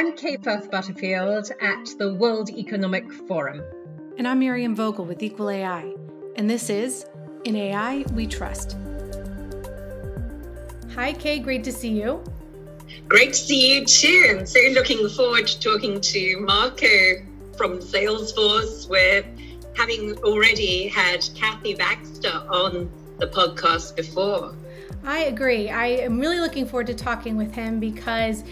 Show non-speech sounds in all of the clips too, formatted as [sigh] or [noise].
I'm Kay Firth Butterfield at the World Economic Forum. And I'm Miriam Vogel with Equal AI. And this is In AI We Trust. Hi, Kay, great to see you. Great to see you too. I'm so looking forward to talking to Marco from Salesforce. We're having already had Kathy Baxter on the podcast before. I agree. I am really looking forward to talking with him because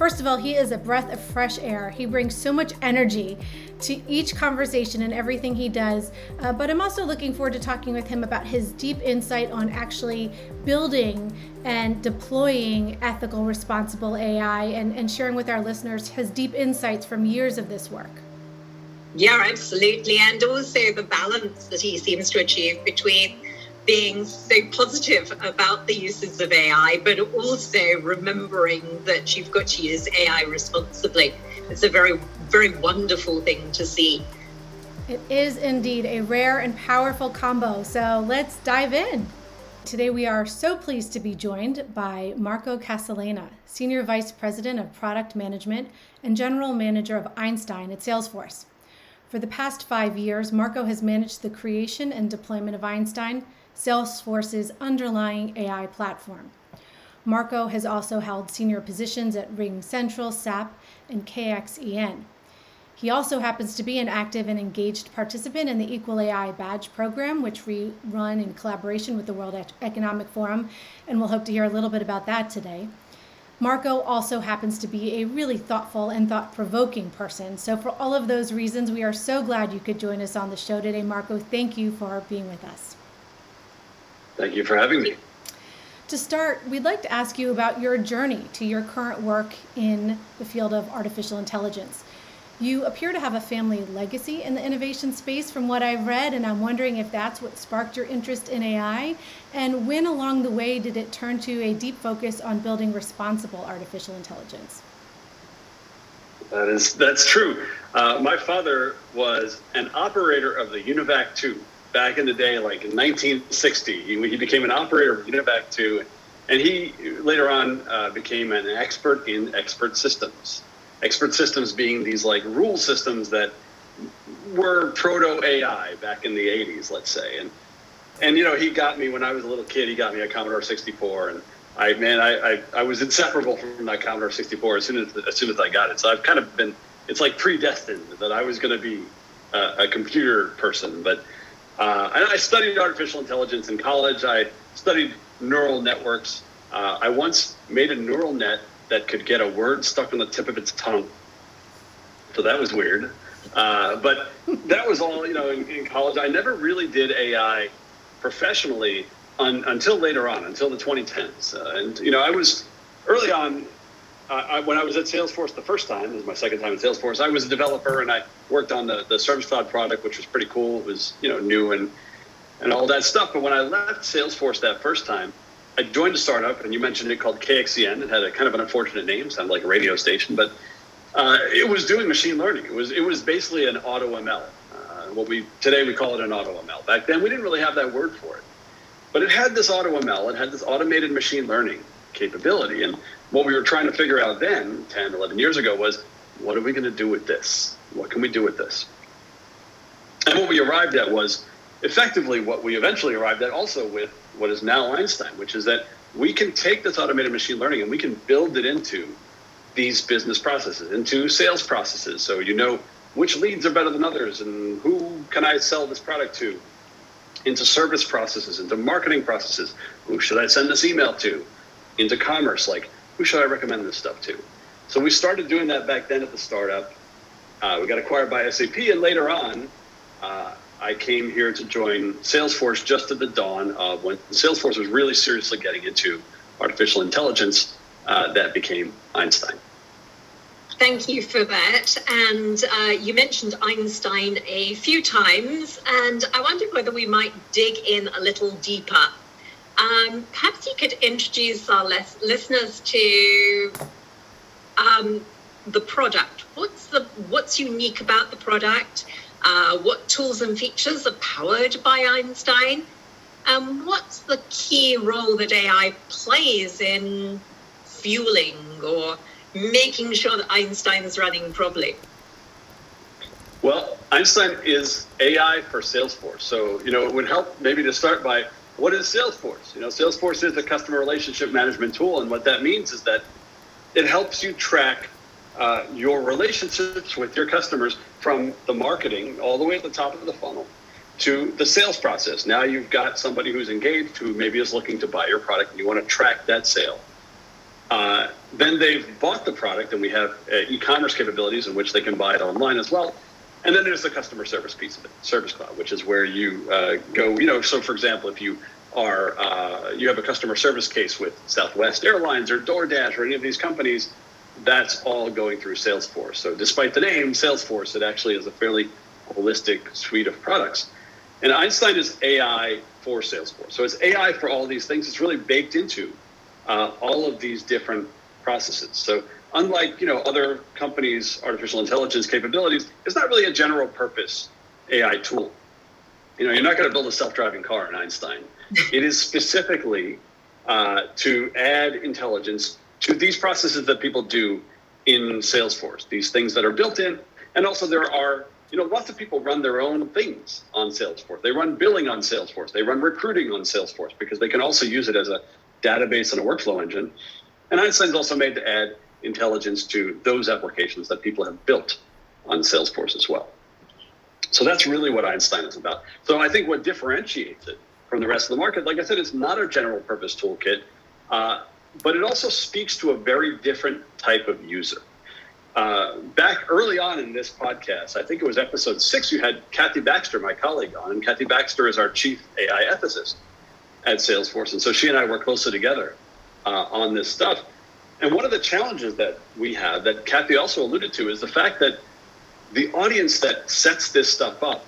First of all, he is a breath of fresh air. He brings so much energy to each conversation and everything he does. Uh, but I'm also looking forward to talking with him about his deep insight on actually building and deploying ethical, responsible AI and, and sharing with our listeners his deep insights from years of this work. Yeah, absolutely. And also the balance that he seems to achieve between being so positive about the uses of AI, but also remembering that you've got to use AI responsibly. It's a very, very wonderful thing to see. It is indeed a rare and powerful combo. So let's dive in. Today, we are so pleased to be joined by Marco Casalaina, Senior Vice President of Product Management and General Manager of Einstein at Salesforce. For the past five years, Marco has managed the creation and deployment of Einstein Salesforce's underlying AI platform. Marco has also held senior positions at RingCentral, SAP, and KXEN. He also happens to be an active and engaged participant in the Equal AI Badge program, which we run in collaboration with the World Economic Forum, and we'll hope to hear a little bit about that today. Marco also happens to be a really thoughtful and thought provoking person. So, for all of those reasons, we are so glad you could join us on the show today. Marco, thank you for being with us. Thank you for having me. To start, we'd like to ask you about your journey to your current work in the field of artificial intelligence. You appear to have a family legacy in the innovation space from what I've read, and I'm wondering if that's what sparked your interest in AI, and when along the way did it turn to a deep focus on building responsible artificial intelligence? That is that's true. Uh, my father was an operator of the UNIVAC 2, back in the day, like in 1960. He, he became an operator of UNIVAC 2, and he later on uh, became an expert in expert systems. Expert systems being these like rule systems that were proto AI back in the 80s, let's say. And and you know, he got me when I was a little kid. He got me a Commodore 64, and I man, I I, I was inseparable from that Commodore 64 as soon as as soon as I got it. So I've kind of been it's like predestined that I was going to be a, a computer person, but uh, and I studied artificial intelligence in college. I studied neural networks. Uh, I once made a neural net that could get a word stuck on the tip of its tongue. So that was weird. Uh, but that was all, you know, in, in, college. I never really did AI professionally un, until later on, until the 2010s. Uh, and, you know, I was early on, I, when I was at Salesforce the first time, this was my second time at Salesforce, I was a developer and I worked on the, the Service Cloud product, which was pretty cool. It was, you know, new and, and all that stuff. But when I left Salesforce that first time, I joined a startup, and you mentioned it called KXEN. It had a kind of an unfortunate name, sounded like a radio station, but uh, it was doing machine learning. It was it was basically an auto ML. Uh, what we today we call it an auto ML. Back then we didn't really have that word for it, but it had this auto ML. It had this automated machine learning capability, and what we were trying to figure out then, 10, 11 years ago, was what are we going to do with this? What can we do with this? And what we arrived at was effectively what we eventually arrived at also with what is now Einstein, which is that we can take this automated machine learning and we can build it into these business processes, into sales processes. So you know which leads are better than others and who can I sell this product to, into service processes, into marketing processes. Who should I send this email to? Into commerce, like who should I recommend this stuff to? So we started doing that back then at the startup. Uh, we got acquired by SAP, and later on, uh, I came here to join Salesforce just at the dawn of when Salesforce was really seriously getting into artificial intelligence. Uh, that became Einstein. Thank you for that. And uh, you mentioned Einstein a few times, and I wondered whether we might dig in a little deeper um, perhaps you could introduce our listeners to um, the product. What's the what's unique about the product? Uh, what tools and features are powered by Einstein? And what's the key role that AI plays in fueling or making sure that Einstein is running properly? Well, Einstein is AI for Salesforce. So, you know, it would help maybe to start by what is Salesforce? You know, Salesforce is a customer relationship management tool. And what that means is that it helps you track uh, your relationships with your customers from the marketing all the way at the top of the funnel to the sales process. Now you've got somebody who's engaged who maybe is looking to buy your product and you want to track that sale. Uh, then they've bought the product and we have uh, e-commerce capabilities in which they can buy it online as well. And then there's the customer service piece of it, Service Cloud, which is where you uh, go. You know, so for example, if you are uh, you have a customer service case with Southwest Airlines or DoorDash or any of these companies, that's all going through Salesforce. So despite the name Salesforce, it actually is a fairly holistic suite of products. And Einstein is AI for Salesforce. So it's AI for all these things. It's really baked into uh, all of these different processes. So unlike you know other companies' artificial intelligence capabilities, it's not really a general purpose AI tool. You know, you're not going to build a self-driving car in Einstein. [laughs] it is specifically uh, to add intelligence to these processes that people do in Salesforce. These things that are built in, and also there are you know lots of people run their own things on Salesforce. They run billing on Salesforce. They run recruiting on Salesforce because they can also use it as a database and a workflow engine. And Einstein's also made to add intelligence to those applications that people have built on Salesforce as well. So that's really what Einstein is about. So I think what differentiates it from the rest of the market, like I said, it's not a general purpose toolkit, uh, but it also speaks to a very different type of user. Uh, back early on in this podcast, I think it was episode six, you had Kathy Baxter, my colleague, on. And Kathy Baxter is our chief AI ethicist at Salesforce. And so she and I work closely together uh, on this stuff. And one of the challenges that we have that Kathy also alluded to is the fact that the audience that sets this stuff up,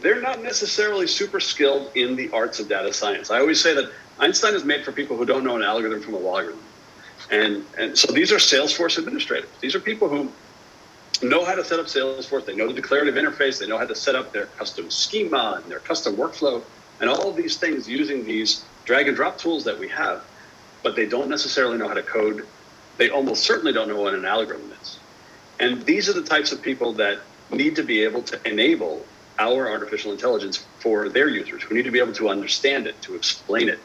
they're not necessarily super skilled in the arts of data science. I always say that Einstein is made for people who don't know an algorithm from a logarithm. And, and so these are Salesforce administrators. These are people who know how to set up Salesforce. They know the declarative interface. They know how to set up their custom schema and their custom workflow and all of these things using these drag and drop tools that we have but they don't necessarily know how to code. They almost certainly don't know what an algorithm is. And these are the types of people that need to be able to enable our artificial intelligence for their users, who need to be able to understand it, to explain it.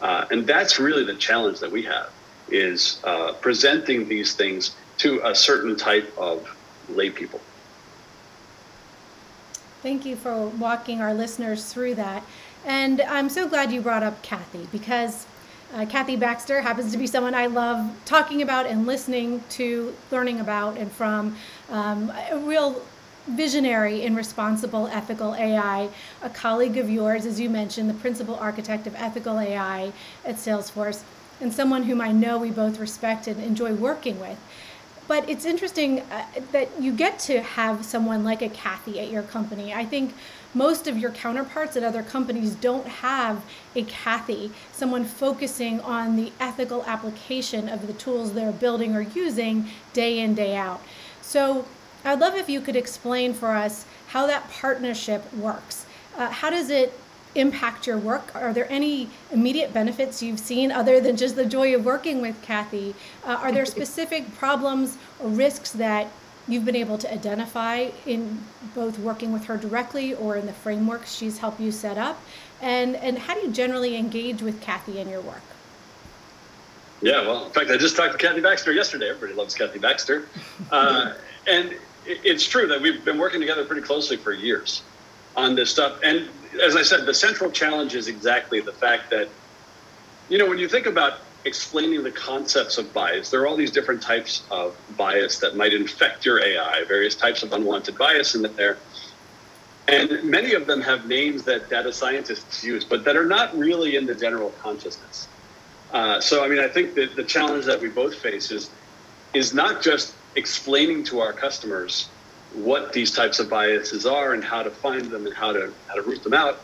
Uh, and that's really the challenge that we have is uh, presenting these things to a certain type of lay people. Thank you for walking our listeners through that. And I'm so glad you brought up Kathy because uh, Kathy Baxter happens to be someone I love talking about and listening to, learning about, and from. Um, a real visionary in responsible ethical AI, a colleague of yours, as you mentioned, the principal architect of ethical AI at Salesforce, and someone whom I know we both respect and enjoy working with. But it's interesting uh, that you get to have someone like a Kathy at your company. I think most of your counterparts at other companies don't have a Kathy, someone focusing on the ethical application of the tools they're building or using day in, day out. So I'd love if you could explain for us how that partnership works. Uh, how does it impact your work? Are there any immediate benefits you've seen other than just the joy of working with Kathy? Uh, are there [laughs] specific problems or risks that you've been able to identify in both working with her directly or in the frameworks she's helped you set up? And, and how do you generally engage with Kathy in your work? Yeah, well, in fact, I just talked to Kathy Baxter yesterday. Everybody loves Kathy Baxter. [laughs] Uh, and it's true that we've been working together pretty closely for years on this stuff. And as I said, the central challenge is exactly the fact that, you know, when you think about explaining the concepts of bias. There are all these different types of bias that might infect your AI, various types of unwanted bias in there. And many of them have names that data scientists use, but that are not really in the general consciousness. Uh, so, I mean, I think that the challenge that we both face is, is not just explaining to our customers what these types of biases are and how to find them and how to, how to root them out,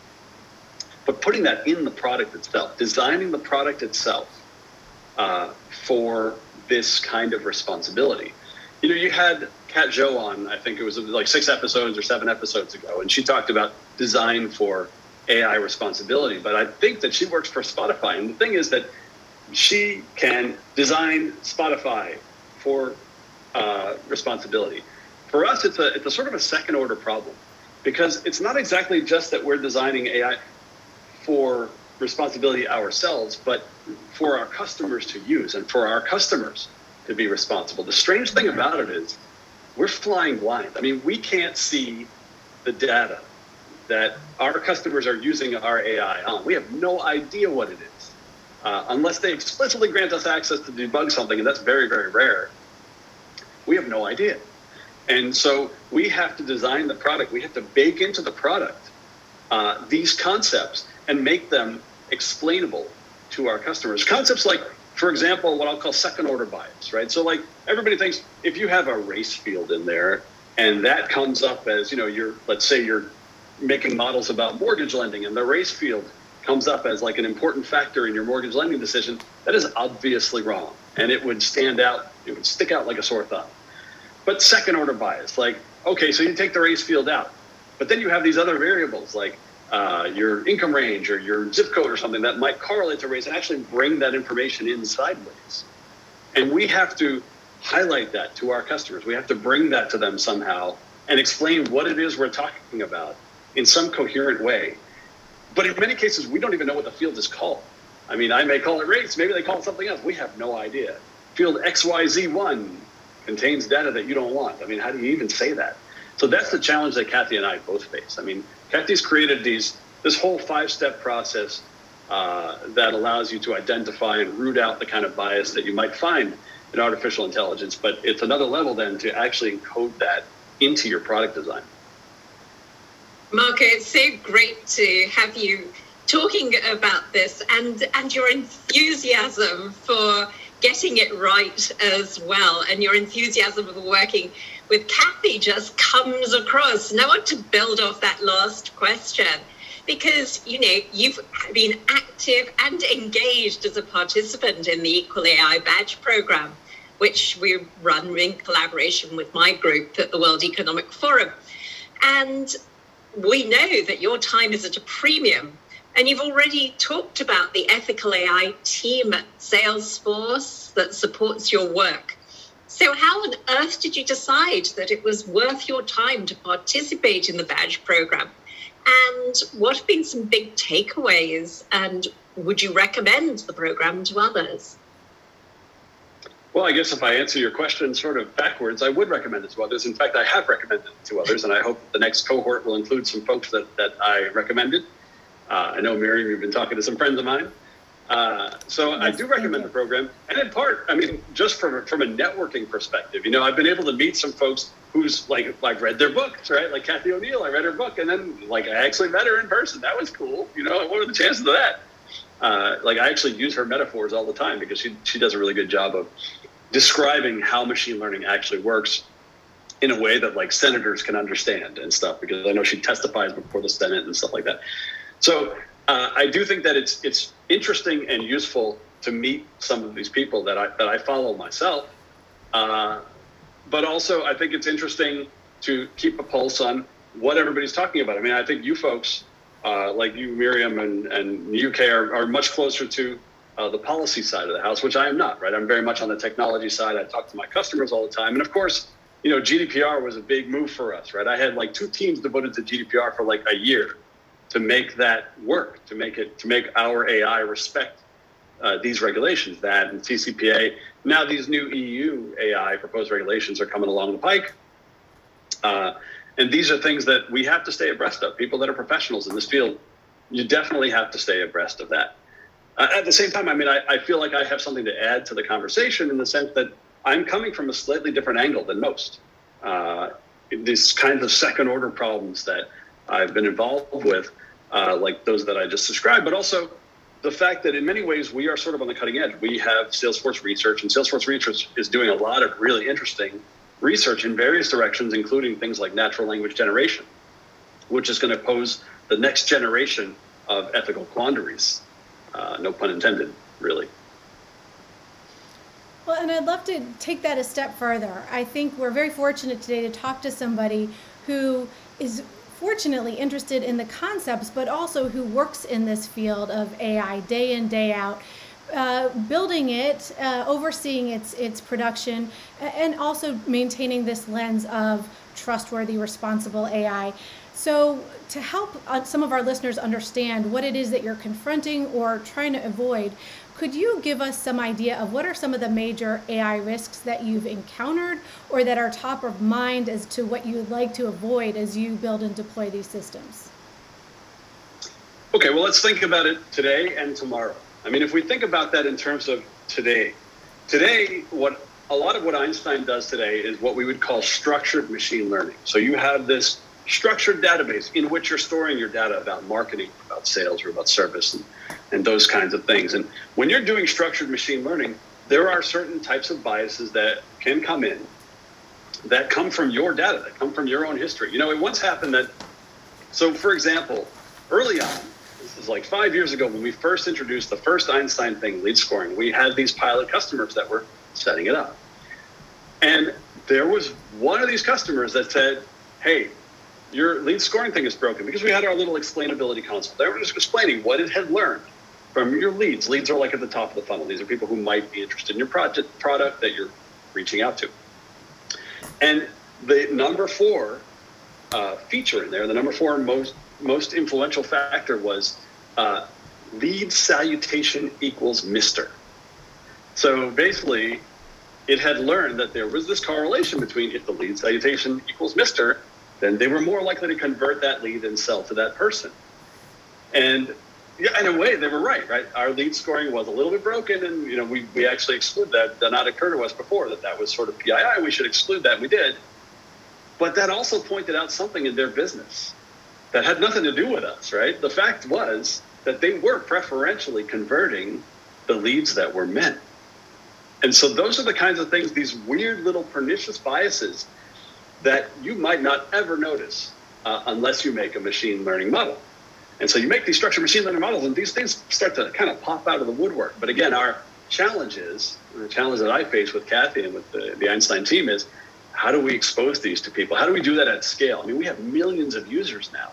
but putting that in the product itself, designing the product itself uh, for this kind of responsibility. You know, you had Kat Zhou on, I think it was like six episodes or seven episodes ago, and she talked about design for AI responsibility. But I think that she works for Spotify. And the thing is that she can design Spotify for uh, responsibility. For us, it's a it's a sort of a second order problem because it's not exactly just that we're designing AI for responsibility ourselves, but for our customers to use and for our customers to be responsible. The strange thing about it is we're flying blind. I mean, we can't see the data that our customers are using our AI on. We have no idea what it is. Uh, unless they explicitly grant us access to debug something, and that's very, very rare, we have no idea. And so we have to design the product, we have to bake into the product uh, these concepts and make them explainable to our customers. Concepts like, for example, what I'll call second order bias, right? So, like, everybody thinks if you have a race field in there and that comes up as, you know, you're, let's say you're making models about mortgage lending and the race field comes up as like an important factor in your mortgage lending decision, that is obviously wrong. And it would stand out, it would stick out like a sore thumb. But second order bias, like, okay, so you take the race field out, but then you have these other variables like uh, your income range or your zip code or something that might correlate to race and actually bring that information in sideways. And we have to highlight that to our customers. We have to bring that to them somehow and explain what it is we're talking about in some coherent way. But in many cases, we don't even know what the field is called. I mean, I may call it race, maybe they call it something else. We have no idea. Field XYZ1 contains data that you don't want. I mean, how do you even say that? So that's the challenge that Kathy and I both face. I mean, Kathy's created these this whole five-step process uh, that allows you to identify and root out the kind of bias that you might find in artificial intelligence. But it's another level then to actually encode that into your product design. Marco, it's so great to have you talking about this and and your enthusiasm for getting it right as well and your enthusiasm for working with Kathy just comes across. And I want to build off that last question because you know you've been active and engaged as a participant in the Equal AI Badge program, which we run in collaboration with my group at the World Economic Forum. And we know that your time is at a premium. And you've already talked about the ethical AI team at Salesforce that supports your work. So, how on earth did you decide that it was worth your time to participate in the badge program? And what have been some big takeaways? And would you recommend the program to others? Well, I guess if I answer your question sort of backwards, I would recommend it to others. In fact, I have recommended it to others, and I hope the next cohort will include some folks that, that I recommended. Uh, I know, Miriam, you've been talking to some friends of mine. Uh, so I do recommend the program. And in part, I mean, just from, from a networking perspective, you know, I've been able to meet some folks who's like, I've read their books, right? Like Cathy O'Neil, I read her book, and then like I actually met her in person. That was cool. You know, what are the chances of that? Uh, like I actually use her metaphors all the time because she, she does a really good job of describing how machine learning actually works in a way that like senators can understand and stuff because I know she testifies before the Senate and stuff like that. So uh, I do think that it's it's interesting and useful to meet some of these people that I that I follow myself. Uh, but also I think it's interesting to keep a pulse on what everybody's talking about. I mean, I think you folks, uh, like you, Miriam, and, and UK are, are much closer to uh, the policy side of the house, which I am not, right? I'm very much on the technology side. I talk to my customers all the time. And of course, you know, GDPR was a big move for us, right? I had like two teams devoted to GDPR for like a year to make that work, to make it, to make our AI respect uh, these regulations, that and CCPA. Now these new EU AI proposed regulations are coming along the pike. Uh, and these are things that we have to stay abreast of. People that are professionals in this field, you definitely have to stay abreast of that. Uh, at the same time, I mean, I, I feel like I have something to add to the conversation in the sense that I'm coming from a slightly different angle than most. Uh, these kinds of second order problems that I've been involved with, uh, like those that I just described, but also the fact that in many ways we are sort of on the cutting edge. We have Salesforce Research, and Salesforce Research is doing a lot of really interesting research in various directions, including things like natural language generation, which is going to pose the next generation of ethical quandaries uh, no pun intended, really. Well, and I'd love to take that a step further. I think we're very fortunate today to talk to somebody who is fortunately interested in the concepts, but also who works in this field of AI day in, day out. uh, building it, uh, overseeing its its production, and also maintaining this lens of trustworthy, responsible AI. So, to help uh, some of our listeners understand what it is that you're confronting or trying to avoid, could you give us some idea of what are some of the major AI risks that you've encountered or that are top of mind as to what you would like to avoid as you build and deploy these systems? Okay, well, let's think about it today and tomorrow. I mean, if we think about that in terms of today, today, what a lot of what Einstein does today is what we would call structured machine learning. So you have this structured database in which you're storing your data about marketing, about sales, or about service, and, and those kinds of things. And when you're doing structured machine learning, there are certain types of biases that can come in that come from your data, that come from your own history. You know, it once happened that, so for example, early on, this is like five years ago when we first introduced the first Einstein thing, lead scoring. We had these pilot customers that were setting it up. And there was one of these customers that said, Hey, your lead scoring thing is broken because we had our little explainability console. They were just explaining what it had learned from your leads. Leads are like at the top of the funnel. These are people who might be interested in your project product that you're reaching out to. And the number four uh, feature in there, the number four most most influential factor was uh, lead salutation equals Mister. So basically, it had learned that there was this correlation between if the lead salutation equals Mister, then they were more likely to convert that lead and sell to that person. And yeah, in a way, they were right. Right, our lead scoring was a little bit broken, and you know, we we actually exclude that. Did not occur to us before that that was sort of PII. We should exclude that. We did. But that also pointed out something in their business that had nothing to do with us, right? The fact was that they were preferentially converting the leads that were meant. And so those are the kinds of things, these weird little pernicious biases that you might not ever notice uh, unless you make a machine learning model. And so you make these structured machine learning models, and these things start to kind of pop out of the woodwork. But again, our challenge is the challenge that I face with Kathy and with the, the Einstein team is how do we expose these to people? How do we do that at scale? I mean, we have millions of users now.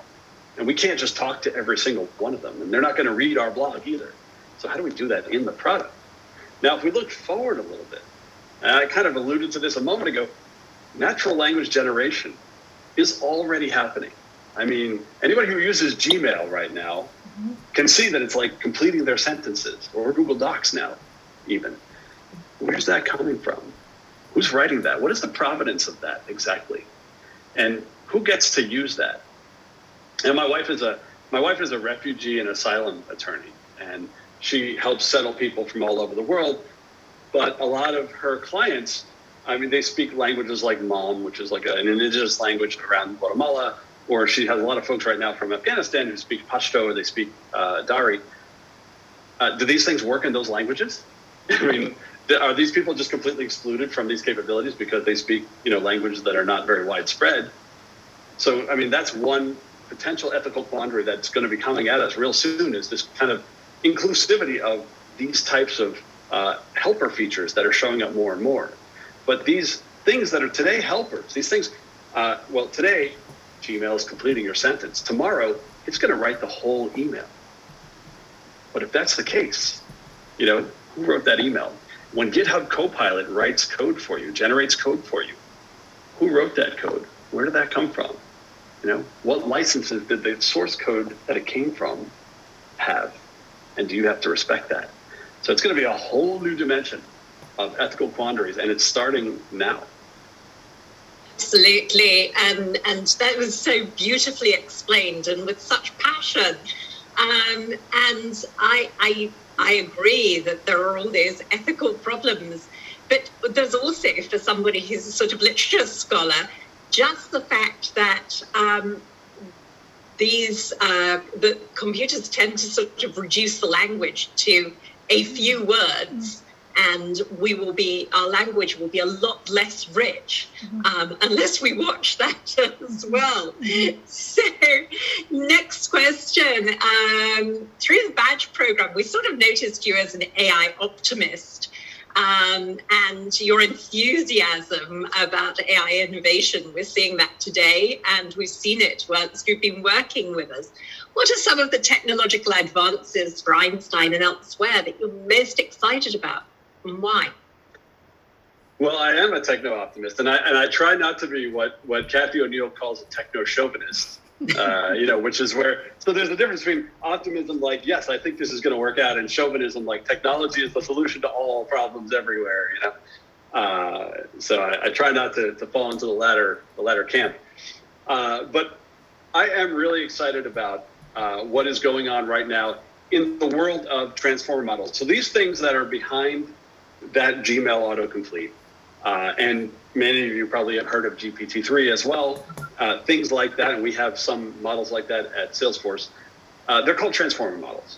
And we can't just talk to every single one of them, and they're not going to read our blog either. So, how do we do that in the product? Now, if we look forward a little bit, and I kind of alluded to this a moment ago, natural language generation is already happening. I mean, anybody who uses Gmail right now mm-hmm. can see that it's like completing their sentences, or Google Docs now, even. Where's that coming from? Who's writing that? What is the provenance of that exactly? And who gets to use that? And my wife is a my wife is a refugee and asylum attorney, and she helps settle people from all over the world. But a lot of her clients, I mean, they speak languages like Mam, which is like an indigenous language around Guatemala, or she has a lot of folks right now from Afghanistan who speak Pashto or they speak uh, Dari. Uh, do these things work in those languages? [laughs] I mean, are these people just completely excluded from these capabilities because they speak, you know, languages that are not very widespread? So, I mean, that's one potential ethical quandary that's going to be coming at us real soon is this kind of inclusivity of these types of uh, helper features that are showing up more and more. But these things that are today helpers, these things, uh, well, today, Gmail is completing your sentence. Tomorrow, it's going to write the whole email. But if that's the case, you know, who wrote that email? When GitHub Copilot writes code for you, generates code for you, who wrote that code? Where did that come from? You know, what licenses did the source code that it came from have? And do you have to respect that? So it's going to be a whole new dimension of ethical quandaries, and it's starting now. Absolutely, and and that was so beautifully explained and with such passion. Um, and I, I I agree that there are all these ethical problems, but there's also for somebody who's a sort of literature scholar just the fact that um, these uh, the computers tend to sort of reduce the language to a few words and we will be our language will be a lot less rich mm-hmm. um, unless we watch that [laughs] as well so next question um, through the badge program we sort of noticed you as an ai optimist um, and your enthusiasm about AI innovation. We're seeing that today, and we've seen it once you've been working with us. What are some of the technological advances for Einstein and elsewhere that you're most excited about, why? Well, I am a techno optimist, and I and I try not to be what what Cathy O'Neil calls a techno chauvinist. [laughs] Uh, you know, which is where so there's a difference between optimism, like yes, I think this is going to work out, and chauvinism, like technology is the solution to all problems everywhere. You know, uh, so I, I, try not to, to fall into the latter the latter camp. Uh, but I am really excited about uh, what is going on right now in the world of transformer models. So these things that are behind that Gmail autocomplete uh, and many of you probably have heard of GPT-3 as well, uh, things like that. And we have some models like that at Salesforce. Uh, they're called transformer models.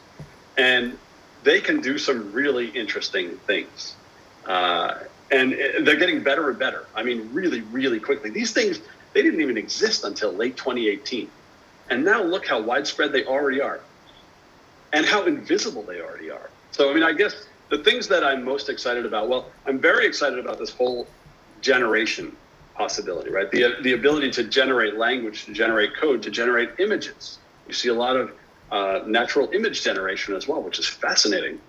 And they can do some really interesting things. Uh, and they're getting better and better. I mean, really, really quickly. These things, they didn't even exist until late 2018. And now look how widespread they already are and how invisible they already are. So, I mean, I guess the things that I'm most excited about, well, I'm very excited about this whole generation possibility, right? The, the ability to generate language, to generate code, to generate images. You see a lot of uh, natural image generation as well, which is fascinating.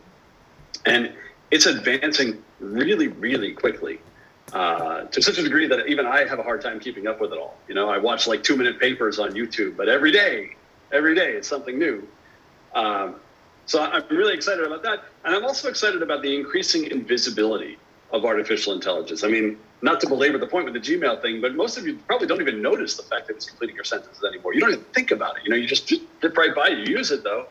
And it's advancing really, really quickly uh, to such a degree that even I have a hard time keeping up with it all. You know, I watch like two minute papers on YouTube, but every day, every day it's something new. Um, so I'm really excited about that. And I'm also excited about the increasing invisibility of artificial intelligence. I mean, not to belabor the point with the Gmail thing, but most of you probably don't even notice the fact that it's completing your sentences anymore. You don't even think about it. You know, you just dip right by. You use it though,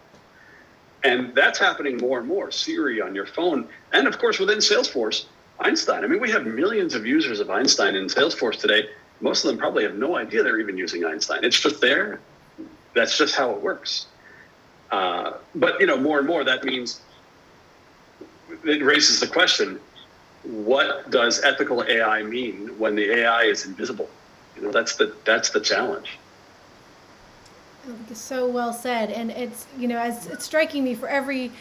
and that's happening more and more. Siri on your phone, and of course within Salesforce, Einstein. I mean, we have millions of users of Einstein in Salesforce today. Most of them probably have no idea they're even using Einstein. It's just there. That's just how it works. Uh, but you know, more and more that means it raises the question: What does ethical AI mean when the AI is invisible? You know, that's the that's the challenge. So well said, and it's you know, as it's striking me for every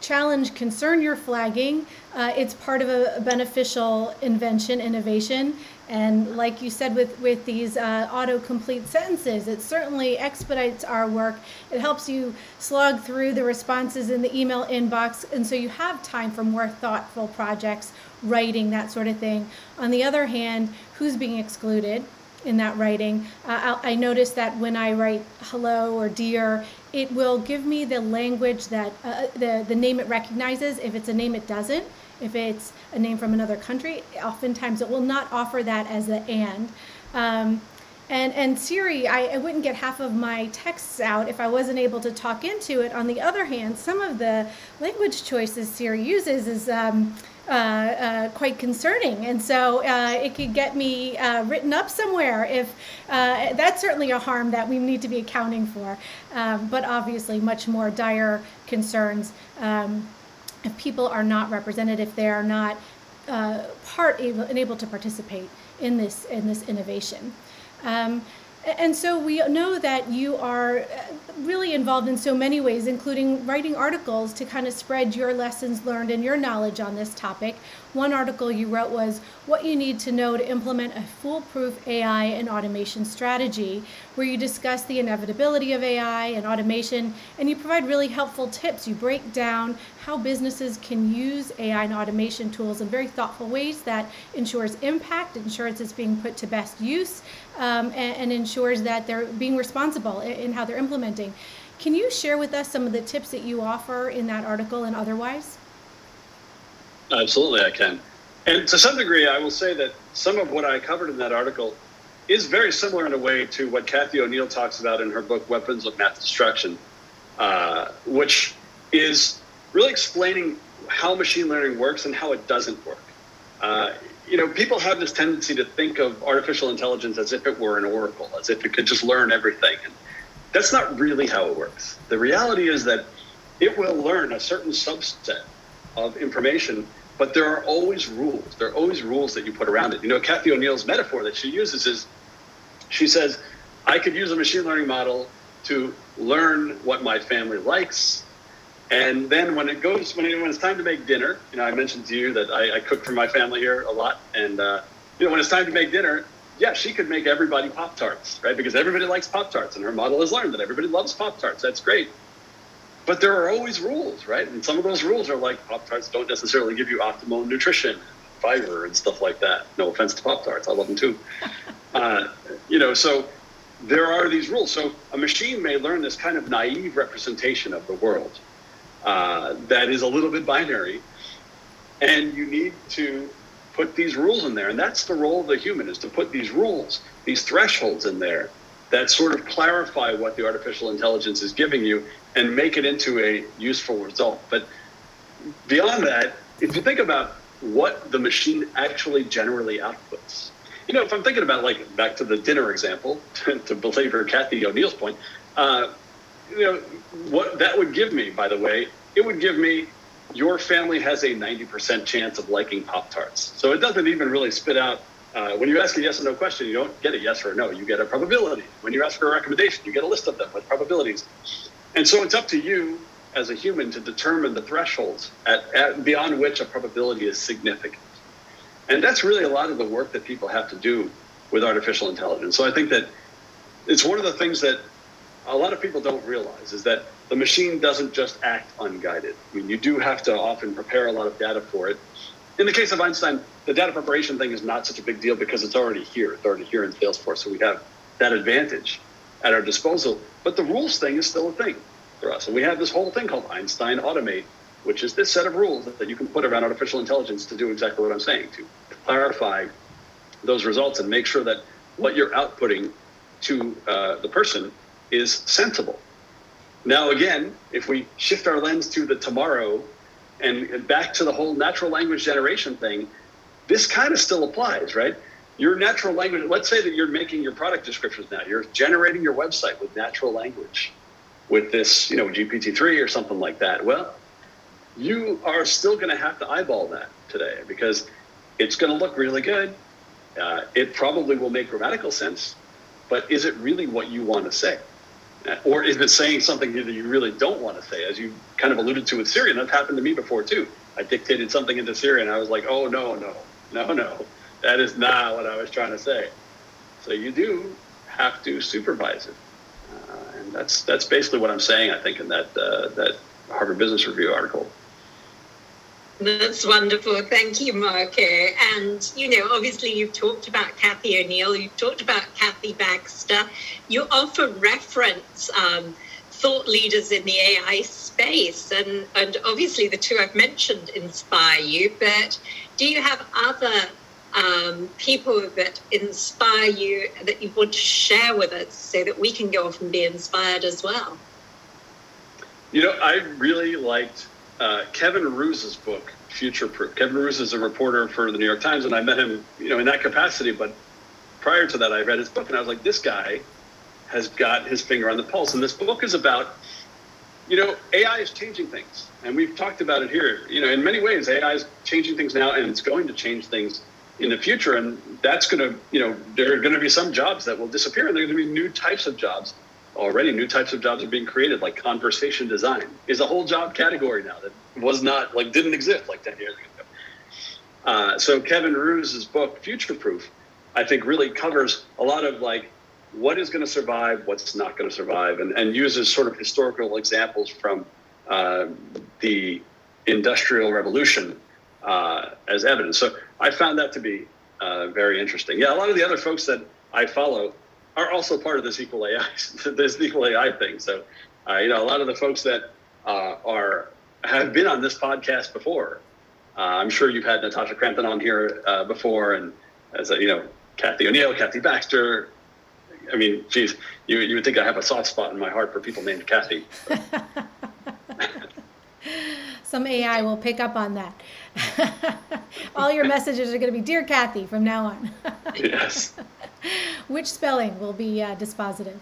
challenge concern you're flagging, uh, it's part of a, a beneficial invention, innovation, and like you said with, with these uh, autocomplete sentences, it certainly expedites our work. It helps you slog through the responses in the email inbox, and so you have time for more thoughtful projects, writing, that sort of thing. On the other hand, who's being excluded? in that writing. Uh, I noticed that when I write hello or dear, it will give me the language that uh, the, the name it recognizes. If it's a name it doesn't, if it's a name from another country, oftentimes it will not offer that as the and. Um, and, and Siri, I, I, wouldn't get half of my texts out if I wasn't able to talk into it. On the other hand, some of the language choices Siri uses is um, uh, uh, quite concerning. And so uh, it could get me uh, written up somewhere if uh, that's certainly a harm that we need to be accounting for. Um, but obviously, much more dire concerns. Um, if people are not represented, if they are not uh, part able and able to participate in this in this innovation. Um, and so we know that you are uh, really involved in so many ways, including writing articles to kind of spread your lessons learned and your knowledge on this topic. One article you wrote was What You Need to Know to Implement a Foolproof AI and Automation Strategy, where you discuss the inevitability of AI and automation, and you provide really helpful tips. You break down how businesses can use AI and automation tools in very thoughtful ways that ensures impact, ensures it's being put to best use, um, and, and, ensures that they're being responsible in, in how they're implementing. Can you share with us some of the tips that you offer in that article and otherwise? Absolutely, I can. And to some degree, I will say that some of what I covered in that article is very similar in a way to what Cathy O'Neil talks about in her book, Weapons of Math Destruction, uh, which is really explaining how machine learning works and how it doesn't work. Uh, you know, people have this tendency to think of artificial intelligence as if it were an oracle, as if it could just learn everything. And that's not really how it works. The reality is that it will learn a certain subset of information, but there are always rules. There are always rules that you put around it. You know, Cathy O'Neil's metaphor that she uses is she says, I could use a machine learning model to learn what my family likes, And then when it goes, when, it, when it's time to make dinner, you know, I mentioned to you that I, I cook for my family here a lot. And, uh, you know, when it's time to make dinner, yeah, she could make everybody Pop Tarts, right? Because everybody likes Pop Tarts, and her model has learned that everybody loves Pop Tarts. That's great. But there are always rules, right? And some of those rules are like Pop Tarts don't necessarily give you optimal nutrition, fiber, and stuff like that. No offense to Pop Tarts, I love them too. [laughs] Uh, you know, so there are these rules. So a machine may learn this kind of naive representation of the world uh, that is a little bit binary, and you need to put these rules in there. And that's the role of the human is to put these rules, these thresholds in there that sort of clarify what the artificial intelligence is giving you and make it into a useful result. But beyond that, if you think about what the machine actually generally outputs, you know, if I'm thinking about like back to the dinner example, [laughs] to belabor Cathy O'Neil's point, uh, you know, what that would give me, by the way, it would give me your family has a 90% chance of liking Pop Tarts. So it doesn't even really spit out. Uh, when you ask a yes or no question, you don't get a yes or a no. You get a probability. When you ask for a recommendation, you get a list of them with probabilities. And so it's up to you as a human to determine the thresholds at, at beyond which a probability is significant. And that's really a lot of the work that people have to do with artificial intelligence. So I think that it's one of the things that a lot of people don't realize is that the machine doesn't just act unguided. I mean, you do have to often prepare a lot of data for it. In the case of Einstein, the data preparation thing is not such a big deal because it's already here. It's already here in Salesforce. So we have that advantage at our disposal. But the rules thing is still a thing for us. And we have this whole thing called Einstein Automate, which is this set of rules that you can put around artificial intelligence to do exactly what I'm saying, to clarify those results and make sure that what you're outputting to uh, the person is sensible. Now, again, if we shift our lens to the tomorrow and back to the whole natural language generation thing, this kind of still applies, right? Your natural language, let's say that you're making your product descriptions now, you're generating your website with natural language with this, you know, GPT-3 or something like that. Well, you are still going to have to eyeball that today because it's going to look really good. Uh, it probably will make grammatical sense, but is it really what you want to say? or is it saying something that you really don't want to say, as you kind of alluded to with Siri? And that's happened to me before too. I dictated something into Siri, and I was like, "Oh no, no, no, no, that is not what I was trying to say." So you do have to supervise it, uh, and that's that's basically what I'm saying. I think in that uh, that Harvard Business Review article. That's wonderful. Thank you, Marco. And, you know, obviously you've talked about Cathy O'Neil, you've talked about Kathy Baxter. You often reference um, thought leaders in the AI space. And, and obviously the two I've mentioned inspire you, but do you have other um, people that inspire you that you want to share with us so that we can go off and be inspired as well? You know, I really liked uh, Kevin Roose's book, Future Proof. Kevin Roos is a reporter for the New York Times, and I met him, you know, in that capacity. But prior to that, I read his book, and I was like, this guy has got his finger on the pulse. And this book is about, you know, AI is changing things, and we've talked about it here. You know, in many ways, AI is changing things now, and it's going to change things in the future. And that's going to, you know, there are going to be some jobs that will disappear, and there are going to be new types of jobs already new types of jobs are being created like conversation design is a whole job category now that was not like didn't exist like 10 years ago uh, so kevin roose's book future proof i think really covers a lot of like what is going to survive what's not going to survive and, and uses sort of historical examples from uh, the industrial revolution uh, as evidence so i found that to be uh, very interesting yeah a lot of the other folks that i follow are also part of this equal AI, [laughs] this equal AI thing. So, uh, you know, a lot of the folks that uh, are have been on this podcast before. Uh, I'm sure you've had Natasha Crampton on here before, and as a, you know, Cathy O'Neil, Kathy Baxter. I mean, geez, you you would think I have a soft spot in my heart for people named Kathy. [laughs] Some AI will pick up on that. [laughs] All your messages are going to be "Dear Kathy" from now on. [laughs] yes. Which spelling will be uh, dispositive?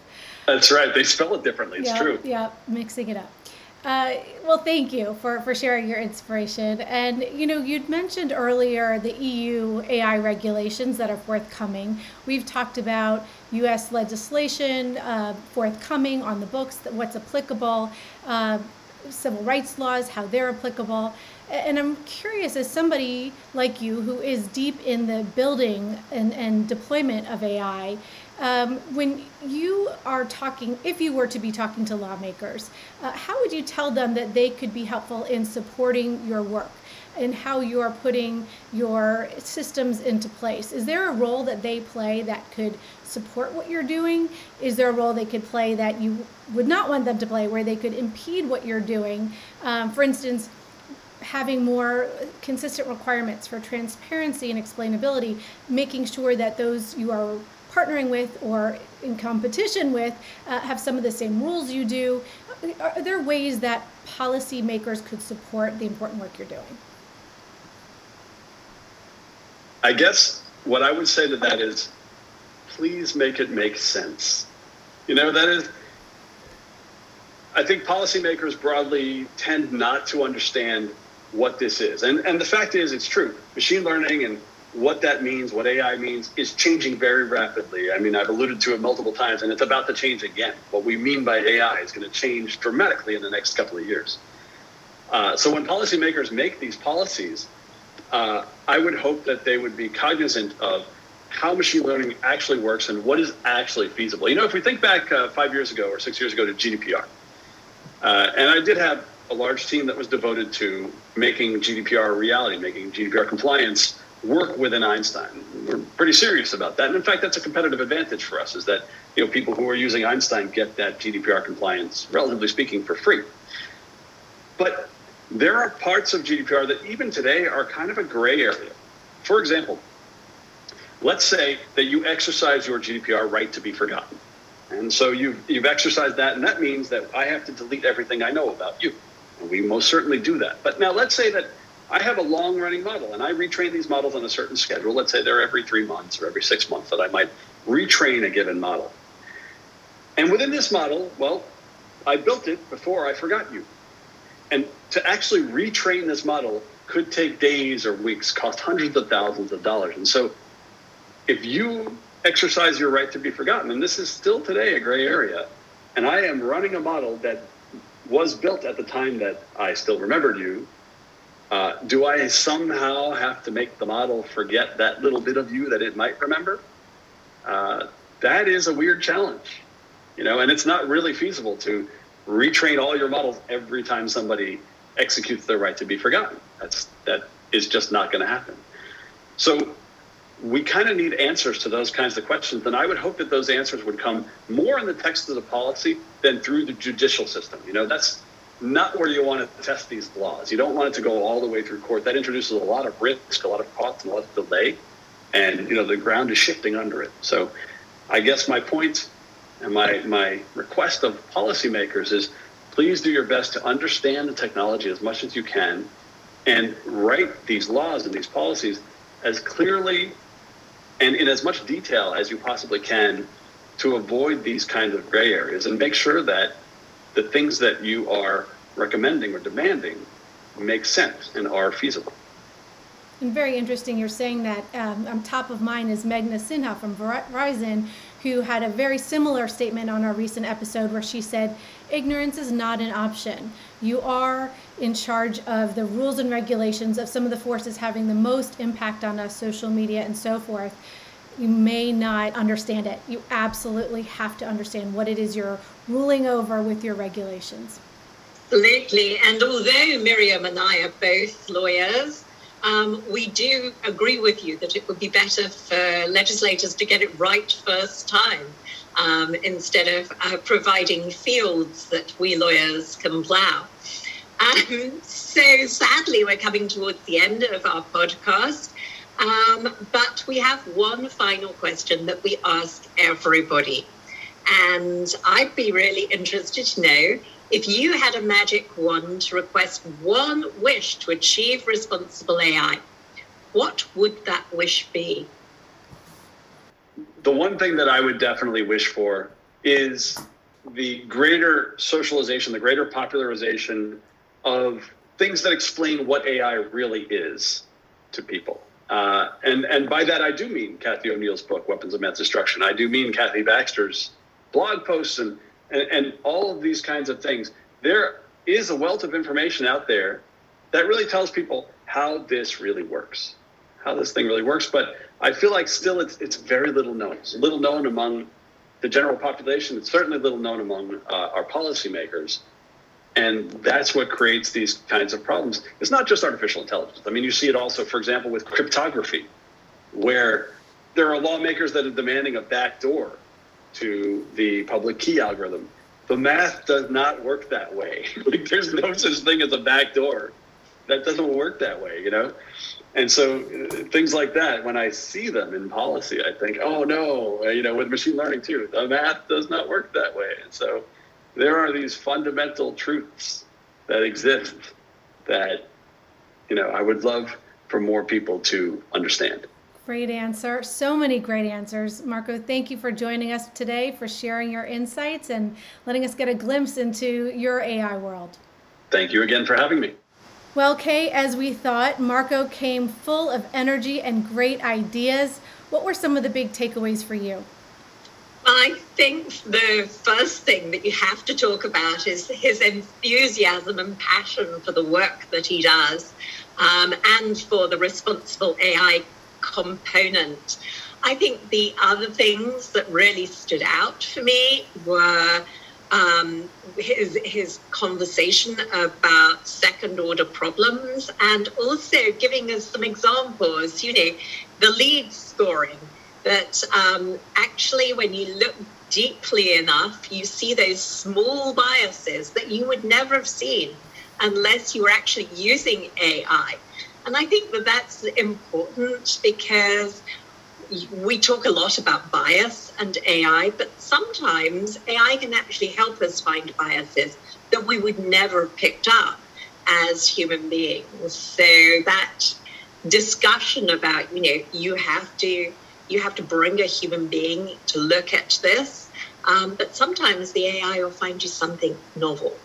That's right. They spell it differently. It's yeah, true. Yeah, mixing it up. Uh, well, thank you for, for sharing your inspiration. And, you know, you'd mentioned earlier the EU AI regulations that are forthcoming. We've talked about U.S. legislation uh, forthcoming on the books, what's applicable. Uh, civil rights laws, how they're applicable. And I'm curious, as somebody like you who is deep in the building and, and deployment of AI, um, when you are talking, if you were to be talking to lawmakers, uh, how would you tell them that they could be helpful in supporting your work? and how you are putting your systems into place. Is there a role that they play that could support what you're doing? Is there a role they could play that you would not want them to play where they could impede what you're doing? Um, for instance, having more consistent requirements for transparency and explainability, making sure that those you are partnering with or in competition with uh, have some of the same rules you do. Are there ways that policymakers could support the important work you're doing? I guess what I would say to that is please make it make sense. You know, that is, I think policymakers broadly tend not to understand what this is. And, and the fact is, it's true. Machine learning and what that means, what AI means, is changing very rapidly. I mean, I've alluded to it multiple times, and it's about to change again. What we mean by AI is going to change dramatically in the next couple of years. Uh, so when policymakers make these policies, uh, I would hope that they would be cognizant of how machine learning actually works and what is actually feasible. You know, if we think back uh, five years ago or six years ago to GDPR, uh, and I did have a large team that was devoted to making GDPR a reality, making GDPR compliance work within Einstein. We're pretty serious about that. And in fact, that's a competitive advantage for us is that, you know, people who are using Einstein get that GDPR compliance, relatively speaking, for free. But there are parts of GDPR that even today are kind of a gray area. For example, let's say that you exercise your GDPR right to be forgotten. And so you've, you've exercised that, and that means that I have to delete everything I know about you. And we most certainly do that. But now let's say that I have a long running model and I retrain these models on a certain schedule. Let's say they're every three months or every six months that I might retrain a given model. And within this model, well, I built it before I forgot you. And to actually retrain this model could take days or weeks, cost hundreds of thousands of dollars. And so if you exercise your right to be forgotten, and this is still today a gray area, and I am running a model that was built at the time that I still remembered you, uh, do I somehow have to make the model forget that little bit of you that it might remember? Uh, that is a weird challenge, you know, and it's not really feasible to retrain all your models every time somebody executes their right to be forgotten. That's that is just not going to happen. So we kind of need answers to those kinds of questions, and I would hope that those answers would come more in the text of the policy than through the judicial system. You know, that's not where you want to test these laws. You don't want it to go all the way through court. That introduces a lot of risk, a lot of cost, a lot of delay, and you know the ground is shifting under it. So, I guess my point and my, my request of policymakers is please do your best to understand the technology as much as you can and write these laws and these policies as clearly and in as much detail as you possibly can to avoid these kinds of gray areas and make sure that the things that you are recommending or demanding make sense and are feasible. And very interesting, you're saying that um, on top of mind is Meghna Sinha from Verizon, who had a very similar statement on our recent episode where she said, Ignorance is not an option. You are in charge of the rules and regulations of some of the forces having the most impact on us, social media and so forth. You may not understand it. You absolutely have to understand what it is you're ruling over with your regulations. Absolutely. And although Miriam and I are both lawyers, um, we do agree with you that it would be better for legislators to get it right first time um, instead of uh, providing fields that we lawyers can plow. Um, so sadly, we're coming towards the end of our podcast. Um, but we have one final question that we ask everybody. And I'd be really interested to know if you had a magic wand to request one wish to achieve responsible AI, what would that wish be? The one thing that I would definitely wish for is the greater socialization, the greater popularization of things that explain what AI really is to people. Uh, and and by that I do mean Cathy O'Neil's book, Weapons of Math Destruction. I do mean Kathy Baxter's blog posts and and, and all of these kinds of things. There is a wealth of information out there that really tells people how this really works, how this thing really works. But I feel like still it's, it's very little known. It's little known among the general population. It's certainly little known among uh, our policymakers. And that's what creates these kinds of problems. It's not just artificial intelligence. I mean, you see it also, for example, with cryptography, where there are lawmakers that are demanding a backdoor to the public key algorithm. The math does not work that way. [laughs] like, there's no such thing as a backdoor. That doesn't work that way, you know? And so uh, things like that, when I see them in policy, I think, oh no, uh, you know, with machine learning too, the math does not work that way. And so there are these fundamental truths that exist that, you know, I would love for more people to understand. Great answer. So many great answers. Marco, thank you for joining us today, for sharing your insights and letting us get a glimpse into your AI world. Thank you again for having me. Well, Kay, as we thought, Marco came full of energy and great ideas. What were some of the big takeaways for you? I think the first thing that you have to talk about is his enthusiasm and passion for the work that he does um, and for the responsible AI component. I think the other things that really stood out for me were um, his his conversation about second order problems and also giving us some examples. You know, the lead scoring that um, actually, when you look deeply enough, you see those small biases that you would never have seen unless you were actually using AI. And I think that that's important because we talk a lot about bias and AI, but sometimes AI can actually help us find biases that we would never have picked up as human beings. So that discussion about, you know, you have to you have to bring a human being to look at this, um, but sometimes the AI will find you something novel.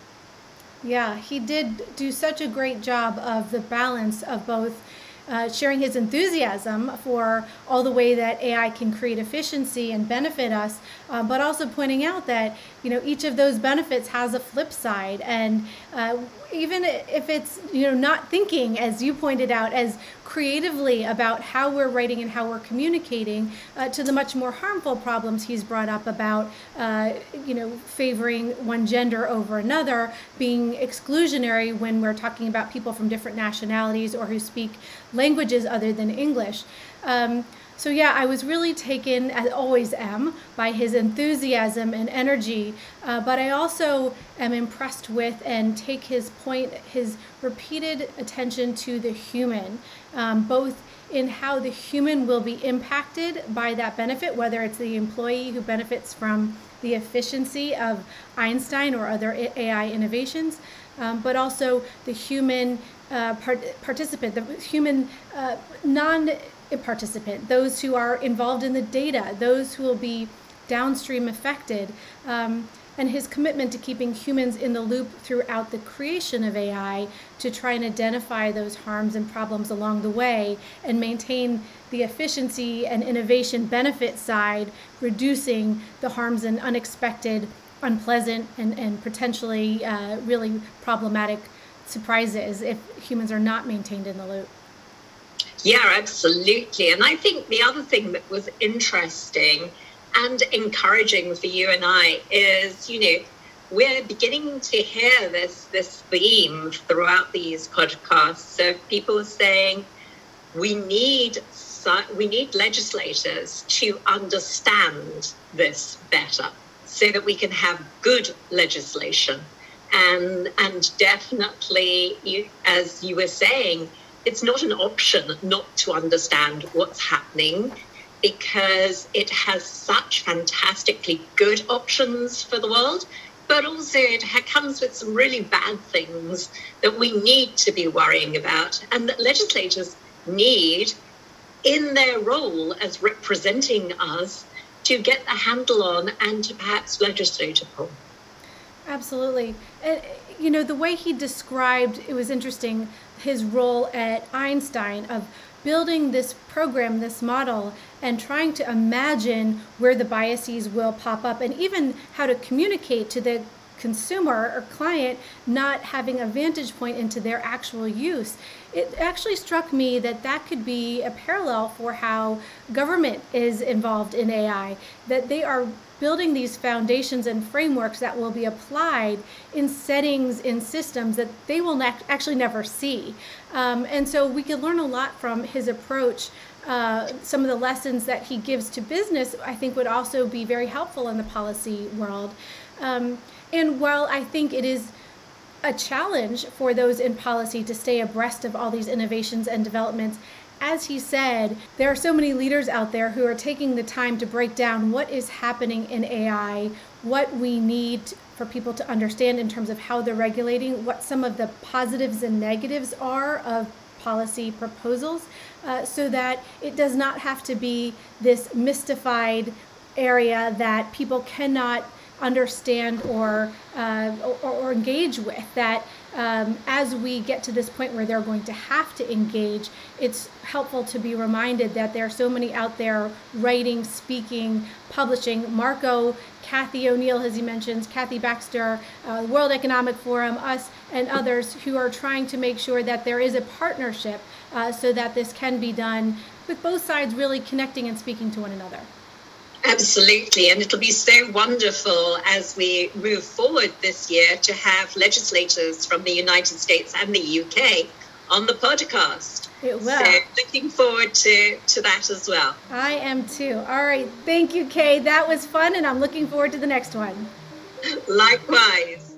Yeah, he did do such a great job of the balance of both uh, sharing his enthusiasm for all the way that AI can create efficiency and benefit us, uh, but also pointing out that you know each of those benefits has a flip side, and uh, even if it's you know not thinking, as you pointed out, as creatively about how we're writing and how we're communicating uh, to the much more harmful problems he's brought up about uh, you know favoring one gender over another being exclusionary when we're talking about people from different nationalities or who speak languages other than english um, so, yeah, I was really taken, as always am, by his enthusiasm and energy. Uh, but I also am impressed with and take his point, his repeated attention to the human, um, both in how the human will be impacted by that benefit, whether it's the employee who benefits from the efficiency of Einstein or other AI innovations, um, but also the human uh, part- participant, the human uh, non participant, those who are involved in the data, those who will be downstream affected, um, and his commitment to keeping humans in the loop throughout the creation of AI to try and identify those harms and problems along the way and maintain the efficiency and innovation benefit side, reducing the harms and unexpected, unpleasant, and, and potentially uh, really problematic surprises if humans are not maintained in the loop. Yeah, absolutely. And I think the other thing that was interesting and encouraging for you and I is, you know, we're beginning to hear this this theme throughout these podcasts. So people saying we need we need legislators to understand this better so that we can have good legislation and and definitely as you were saying it's not an option not to understand what's happening because it has such fantastically good options for the world, but also it comes with some really bad things that we need to be worrying about and that legislators need in their role as representing us to get a handle on and to perhaps legislate upon. Absolutely. You know, the way he described it was interesting his role at Einstein of building this program, this model, and trying to imagine where the biases will pop up and even how to communicate to the consumer or client not having a vantage point into their actual use. It actually struck me that that could be a parallel for how government is involved in AI, that they are building these foundations and frameworks that will be applied in settings, in systems that they will ne- actually never see. Um, and so we could learn a lot from his approach. Uh, some of the lessons that he gives to business, I think, would also be very helpful in the policy world. Um, and while I think it is a challenge for those in policy to stay abreast of all these innovations and developments, as he said, there are so many leaders out there who are taking the time to break down what is happening in AI, what we need for people to understand in terms of how they're regulating, what some of the positives and negatives are of policy proposals, uh, so that it does not have to be this mystified area that people cannot understand or, uh, or, or, engage with. That um, as we get to this point where they're going to have to engage, it's helpful to be reminded that there are so many out there writing, speaking, publishing. Marco, Cathy O'Neil, as he mentions, Kathy Baxter, uh, World Economic Forum, us, and others who are trying to make sure that there is a partnership uh, so that this can be done with both sides really connecting and speaking to one another. Absolutely. And it'll be so wonderful as we move forward this year to have legislators from the United States and the UK on the podcast. It will. So looking forward to, to that as well. I am too. All right. Thank you, Kay. That was fun, and I'm looking forward to the next one. Likewise.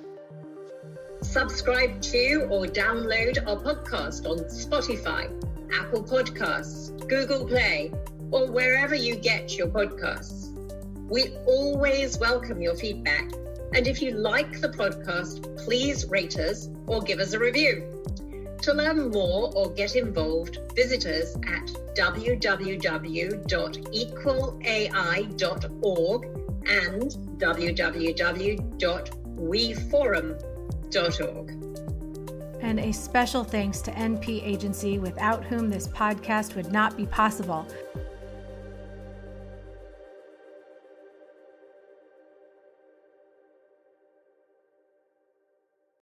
Subscribe to or download our podcast on Spotify, Apple Podcasts, Google Play, or wherever you get your podcasts. We always welcome your feedback. And if you like the podcast, please rate us or give us a review. To learn more or get involved, visit us at www.equalai.org and www.weforum.org. And a special thanks to NP Agency, without whom this podcast would not be possible.